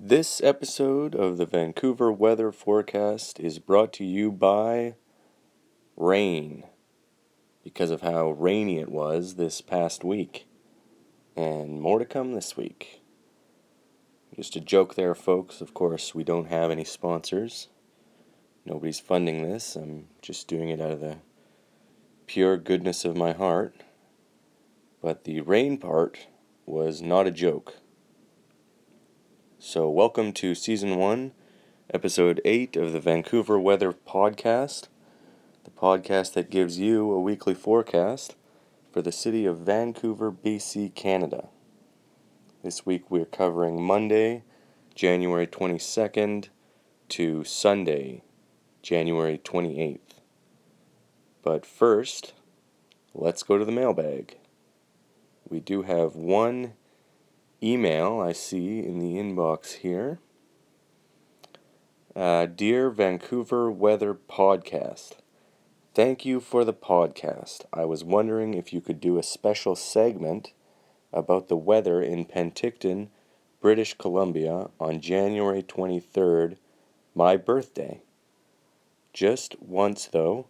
This episode of the Vancouver weather forecast is brought to you by rain because of how rainy it was this past week, and more to come this week. Just a joke there, folks. Of course, we don't have any sponsors. Nobody's funding this. I'm just doing it out of the pure goodness of my heart. But the rain part was not a joke. So, welcome to Season 1, Episode 8 of the Vancouver Weather Podcast, the podcast that gives you a weekly forecast for the city of Vancouver, BC, Canada. This week we're covering Monday, January 22nd to Sunday, January 28th. But first, let's go to the mailbag. We do have one email I see in the inbox here. Uh, Dear Vancouver Weather Podcast, thank you for the podcast. I was wondering if you could do a special segment about the weather in Penticton, British Columbia on January 23rd, my birthday. Just once, though.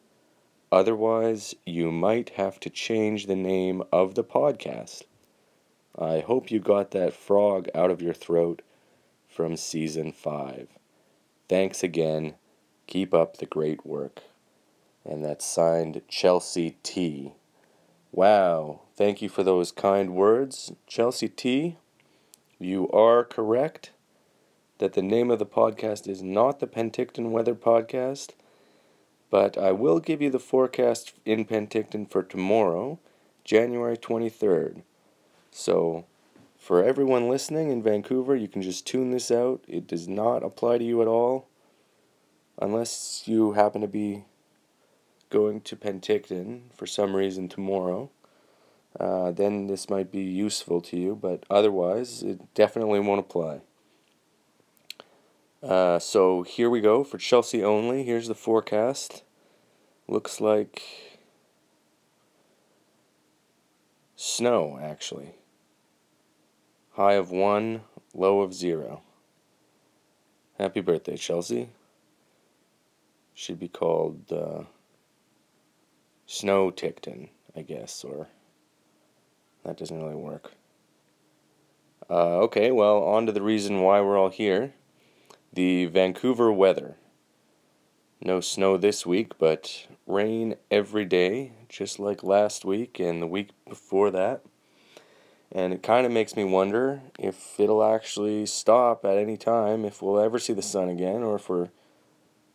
Otherwise, you might have to change the name of the podcast. I hope you got that frog out of your throat from season 5. Thanks again. Keep up the great work. And that's signed Chelsea T. Wow. Thank you for those kind words, Chelsea T. You are correct that the name of the podcast is not the Penticton Weather Podcast, but I will give you the forecast in Penticton for tomorrow, January 23rd. So, for everyone listening in Vancouver, you can just tune this out. It does not apply to you at all unless you happen to be going to Penticton for some reason tomorrow. Uh, then this might be useful to you, but otherwise, it definitely won't apply. Uh, so here we go for Chelsea only. Here's the forecast. Looks like snow, actually. High of 1, low of 0. Happy birthday, Chelsea. Should be called uh, Snow Ticton, I guess, or that doesn't really work. Uh, okay, well, on to the reason why we're all here the Vancouver weather. No snow this week, but rain every day, just like last week and the week before that. And it kind of makes me wonder if it'll actually stop at any time, if we'll ever see the sun again, or if we're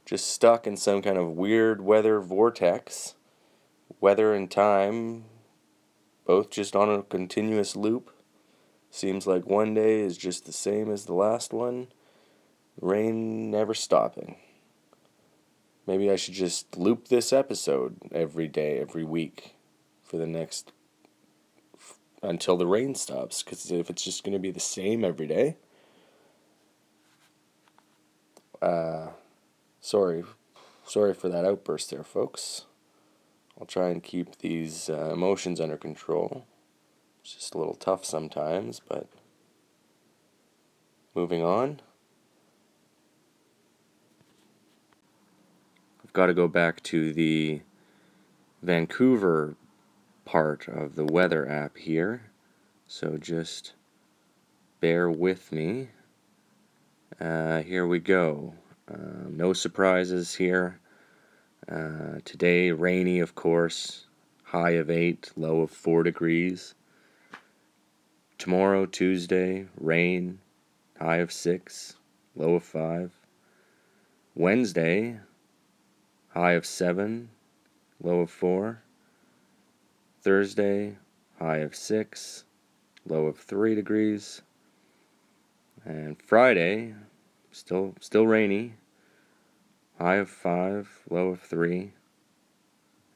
just stuck in some kind of weird weather vortex. Weather and time, both just on a continuous loop. Seems like one day is just the same as the last one, rain never stopping. Maybe I should just loop this episode every day, every week for the next until the rain stops. Because if it's just going to be the same every day, uh, sorry, sorry for that outburst there, folks. I'll try and keep these uh, emotions under control. It's just a little tough sometimes, but moving on. I've got to go back to the Vancouver part of the weather app here. So just bear with me. Uh, here we go. Uh, no surprises here. Uh, today, rainy, of course. High of 8, low of 4 degrees. Tomorrow, Tuesday, rain. High of 6, low of 5. Wednesday, high of 7, low of 4. Thursday, high of 6, low of 3 degrees. And Friday, still still rainy, high of 5, low of 3.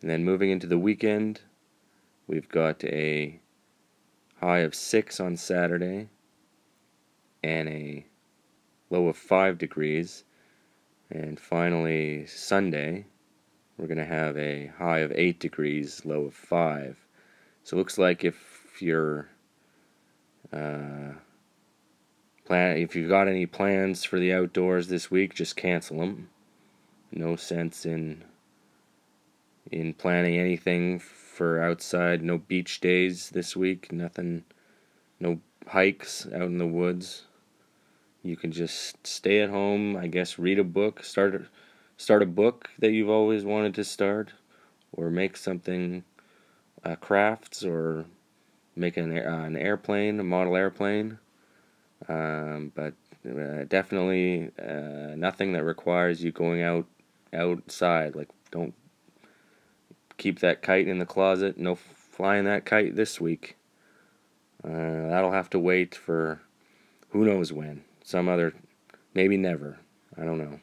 And then moving into the weekend, we've got a high of 6 on Saturday and a low of 5 degrees. And finally, Sunday, we're going to have a high of 8 degrees, low of 5. So it looks like if you're uh, Plan if you've got any plans for the outdoors this week, just cancel them. No sense in in planning anything for outside. No beach days this week. Nothing. No hikes out in the woods. You can just stay at home. I guess read a book. Start start a book that you've always wanted to start, or make something, uh, crafts, or make an uh, an airplane, a model airplane. Um, but uh, definitely uh, nothing that requires you going out outside. Like don't keep that kite in the closet. No flying that kite this week. Uh, that'll have to wait for who knows when. Some other, maybe never. I don't know.